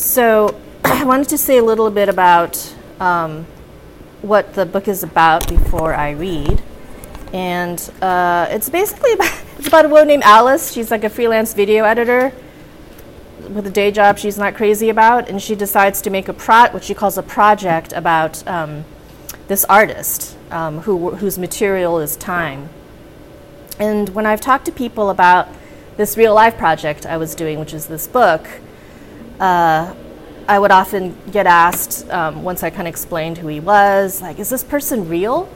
So, I wanted to say a little bit about um, what the book is about before I read. And uh, it's basically about, it's about a woman named Alice. She's like a freelance video editor with a day job she's not crazy about, and she decides to make a pro- what she calls a project about um, this artist um, who, whose material is time. And when I've talked to people about this real life project I was doing, which is this book, uh, I would often get asked um, once I kind of explained who he was, like, is this person real?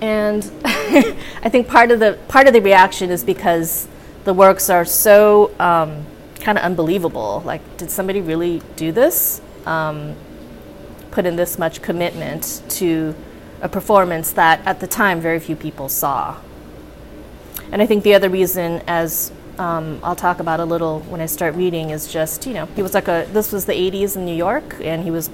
And I think part of the part of the reaction is because the works are so um, kind of unbelievable. Like, did somebody really do this? Um, put in this much commitment to a performance that at the time very few people saw. And I think the other reason, as um, I'll talk about a little when I start reading is just, you know, he was like a, this was the 80s in New York, and he was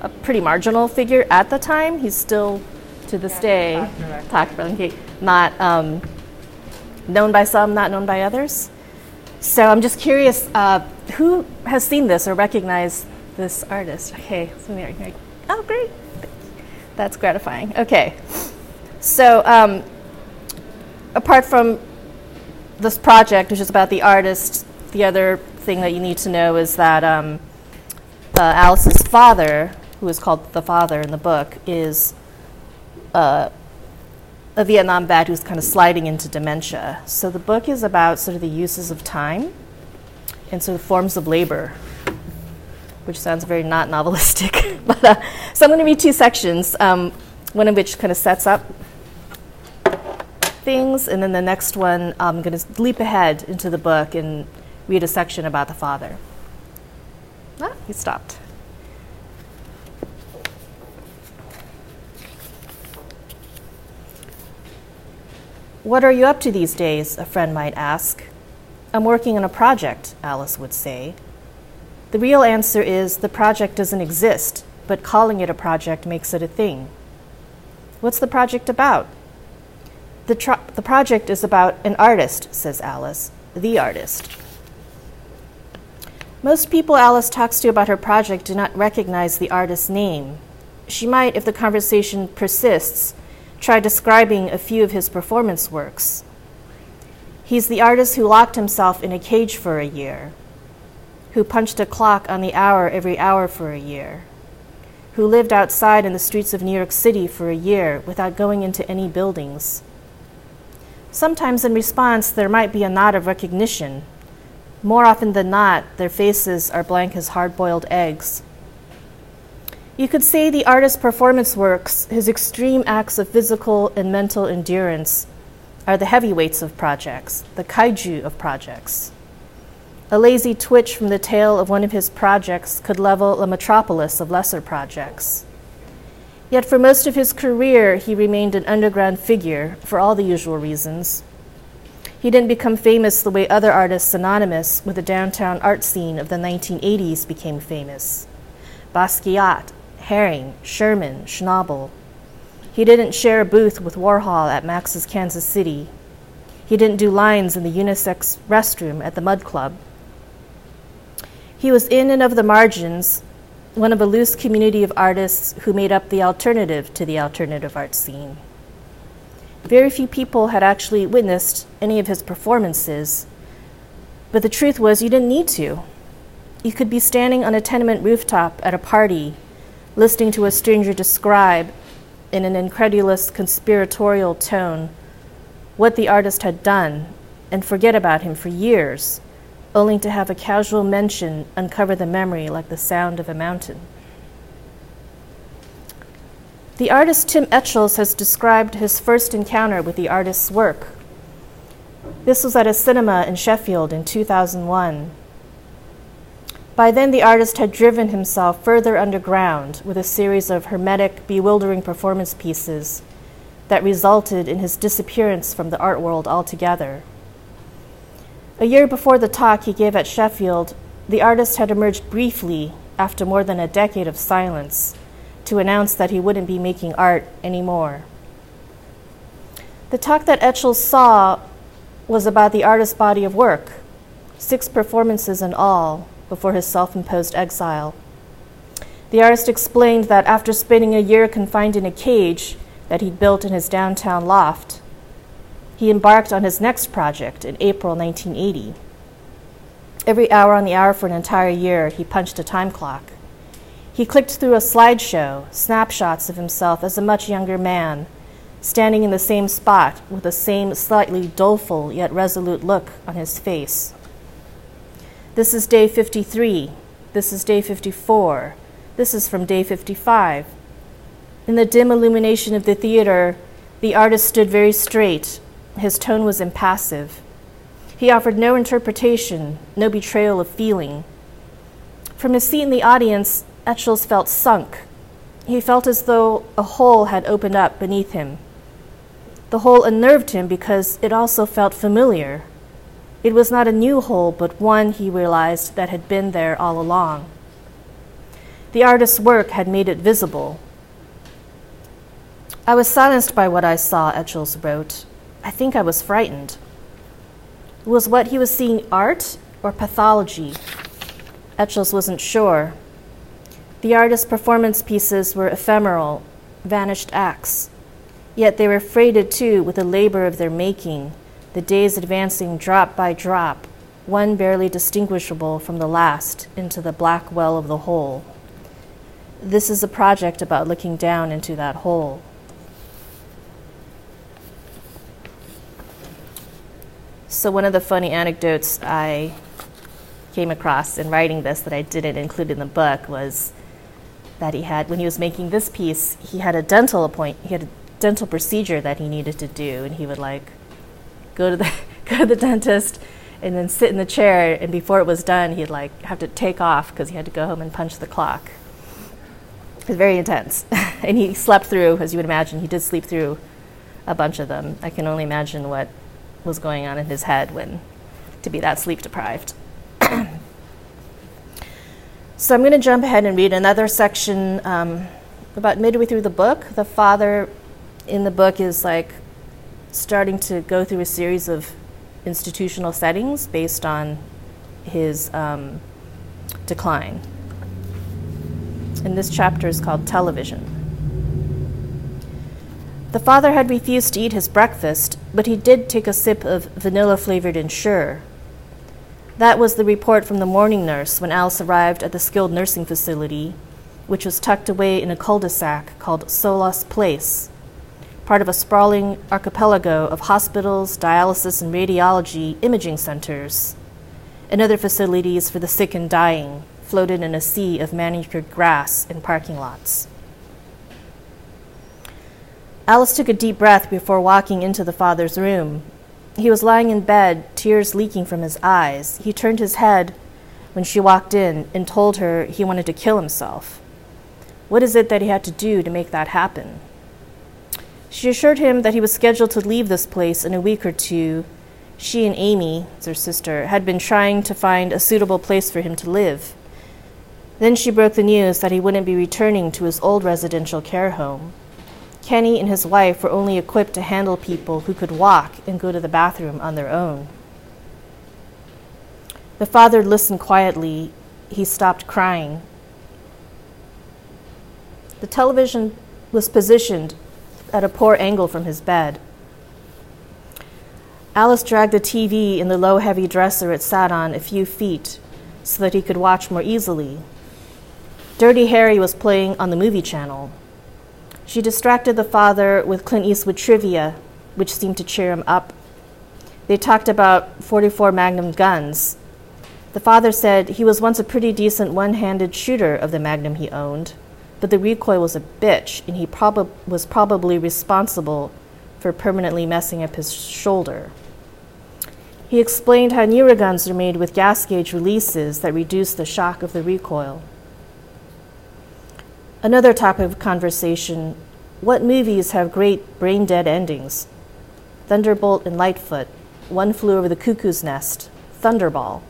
a pretty marginal figure at the time. He's still, to this day, talk not um, known by some, not known by others. So I'm just curious, uh, who has seen this or recognized this artist? Okay, oh, great. That's gratifying. Okay. So, um, apart from this project, which is about the artist, the other thing that you need to know is that um, uh, Alice's father, who is called the father in the book, is uh, a Vietnam vet who's kind of sliding into dementia. So the book is about sort of the uses of time and sort of forms of labor, which sounds very not novelistic. but, uh, so I'm going to read two sections, um, one of which kind of sets up things, and then the next one, I'm going to leap ahead into the book and read a section about the father. Ah, he stopped. What are you up to these days? A friend might ask. I'm working on a project, Alice would say. The real answer is the project doesn't exist, but calling it a project makes it a thing. What's the project about? The, the project is about an artist, says Alice, the artist. Most people Alice talks to about her project do not recognize the artist's name. She might, if the conversation persists, try describing a few of his performance works. He's the artist who locked himself in a cage for a year, who punched a clock on the hour every hour for a year, who lived outside in the streets of New York City for a year without going into any buildings Sometimes in response, there might be a nod of recognition. More often than not, their faces are blank as hard boiled eggs. You could say the artist's performance works, his extreme acts of physical and mental endurance, are the heavyweights of projects, the kaiju of projects. A lazy twitch from the tail of one of his projects could level a metropolis of lesser projects. Yet for most of his career, he remained an underground figure for all the usual reasons. He didn't become famous the way other artists synonymous with the downtown art scene of the 1980s became famous Basquiat, Haring, Sherman, Schnabel. He didn't share a booth with Warhol at Max's Kansas City. He didn't do lines in the unisex restroom at the Mud Club. He was in and of the margins, one of a loose community of artists who made up the alternative to the alternative art scene. Very few people had actually witnessed any of his performances, but the truth was you didn't need to. You could be standing on a tenement rooftop at a party, listening to a stranger describe, in an incredulous, conspiratorial tone, what the artist had done, and forget about him for years only to have a casual mention uncover the memory like the sound of a mountain. The artist Tim Etchells has described his first encounter with the artist's work. This was at a cinema in Sheffield in 2001. By then, the artist had driven himself further underground with a series of hermetic, bewildering performance pieces that resulted in his disappearance from the art world altogether. A year before the talk he gave at Sheffield, the artist had emerged briefly after more than a decade of silence to announce that he wouldn't be making art anymore. The talk that Etchells saw was about the artist's body of work, six performances in all, before his self imposed exile. The artist explained that after spending a year confined in a cage that he'd built in his downtown loft, he embarked on his next project in April 1980. Every hour on the hour for an entire year, he punched a time clock. He clicked through a slideshow, snapshots of himself as a much younger man, standing in the same spot with the same slightly doleful yet resolute look on his face. This is day 53. This is day 54. This is from day 55. In the dim illumination of the theater, the artist stood very straight. His tone was impassive. He offered no interpretation, no betrayal of feeling. From his seat in the audience, Etchells felt sunk. He felt as though a hole had opened up beneath him. The hole unnerved him because it also felt familiar. It was not a new hole, but one he realized that had been there all along. The artist's work had made it visible. I was silenced by what I saw, Etchells wrote. I think I was frightened. Was what he was seeing art or pathology? Etchells wasn't sure. The artist's performance pieces were ephemeral, vanished acts. Yet they were freighted too with the labor of their making, the days advancing drop by drop, one barely distinguishable from the last, into the black well of the hole. This is a project about looking down into that hole. So, one of the funny anecdotes I came across in writing this that I didn't include in the book was that he had when he was making this piece he had a dental appoint he had a dental procedure that he needed to do and he would like go to the go to the dentist and then sit in the chair and before it was done he'd like have to take off because he had to go home and punch the clock. It was very intense. And he slept through as you would imagine he did sleep through a bunch of them. I can only imagine what was going on in his head when to be that sleep deprived So I'm going to jump ahead and read another section um, about midway through the book. The father in the book is like starting to go through a series of institutional settings based on his um, decline. And this chapter is called Television. The father had refused to eat his breakfast, but he did take a sip of vanilla flavored Ensure that was the report from the morning nurse when Alice arrived at the skilled nursing facility, which was tucked away in a cul de sac called Solas Place, part of a sprawling archipelago of hospitals, dialysis and radiology imaging centers, and other facilities for the sick and dying, floated in a sea of manicured grass and parking lots. Alice took a deep breath before walking into the father's room he was lying in bed, tears leaking from his eyes. He turned his head when she walked in and told her he wanted to kill himself. What is it that he had to do to make that happen? She assured him that he was scheduled to leave this place in a week or two. She and Amy, her sister, had been trying to find a suitable place for him to live. Then she broke the news that he wouldn't be returning to his old residential care home. Kenny and his wife were only equipped to handle people who could walk and go to the bathroom on their own. The father listened quietly. He stopped crying. The television was positioned at a poor angle from his bed. Alice dragged the TV in the low, heavy dresser it sat on a few feet so that he could watch more easily. Dirty Harry was playing on the movie channel. She distracted the father with Clint Eastwood trivia, which seemed to cheer him up. They talked about 44 Magnum guns. The father said he was once a pretty decent one handed shooter of the Magnum he owned, but the recoil was a bitch, and he prob- was probably responsible for permanently messing up his shoulder. He explained how newer guns are made with gas gauge releases that reduce the shock of the recoil. Another topic of conversation what movies have great brain dead endings? Thunderbolt and Lightfoot, One Flew Over the Cuckoo's Nest, Thunderball.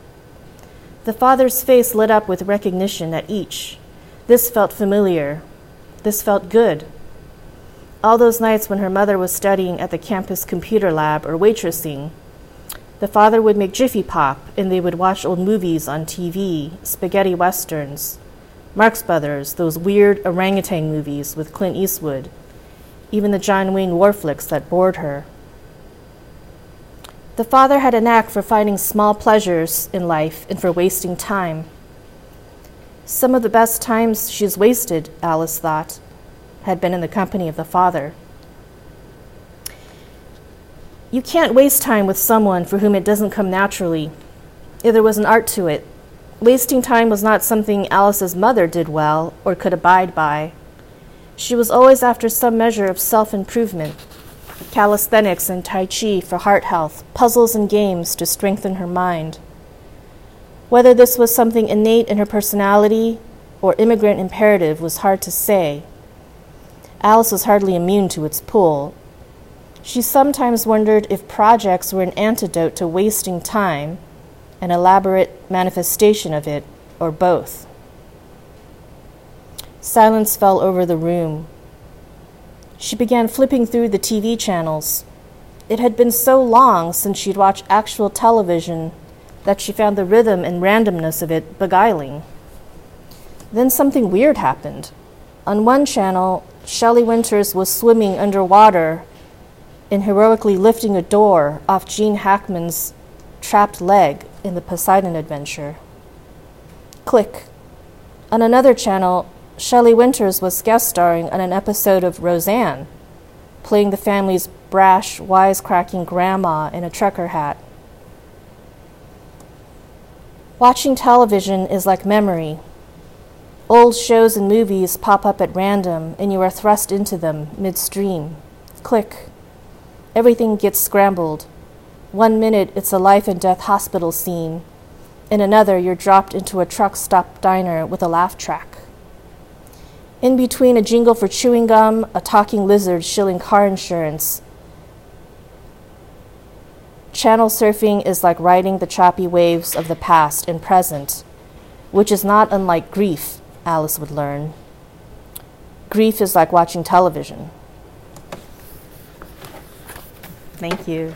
The father's face lit up with recognition at each. This felt familiar. This felt good. All those nights when her mother was studying at the campus computer lab or waitressing, The father would make Jiffy Pop, and they would watch old movies on TV, spaghetti westerns, Marx Brothers, those weird orangutan movies with Clint Eastwood, even the John Wayne war flicks that bored her. The father had a knack for finding small pleasures in life and for wasting time. Some of the best times she's wasted, Alice thought, had been in the company of the father. You can't waste time with someone for whom it doesn't come naturally. If there was an art to it, wasting time was not something Alice's mother did well or could abide by. She was always after some measure of self improvement calisthenics and Tai Chi for heart health, puzzles and games to strengthen her mind. Whether this was something innate in her personality or immigrant imperative was hard to say. Alice was hardly immune to its pull, she sometimes wondered if projects were an antidote to wasting time, an elaborate manifestation of it, or both. Silence fell over the room. She began flipping through the TV channels. It had been so long since she'd watched actual television that she found the rhythm and randomness of it beguiling. Then something weird happened. On one channel, Shelley Winters was swimming underwater and heroically lifting a door off Gene Hackman's trapped leg in the Poseidon adventure. Click. On another channel, Shelley Winters was guest starring on an episode of Roseanne, playing the family's brash, wisecracking grandma in a trucker hat. Watching television is like memory. Old shows and movies pop up at random, and you are thrust into them midstream. Click. Everything gets scrambled. One minute it's a life and death hospital scene. In another, you're dropped into a truck stop diner with a laugh track. In between a jingle for chewing gum, a talking lizard shilling car insurance. Channel surfing is like riding the choppy waves of the past and present, which is not unlike grief, Alice would learn. Grief is like watching television. Thank you.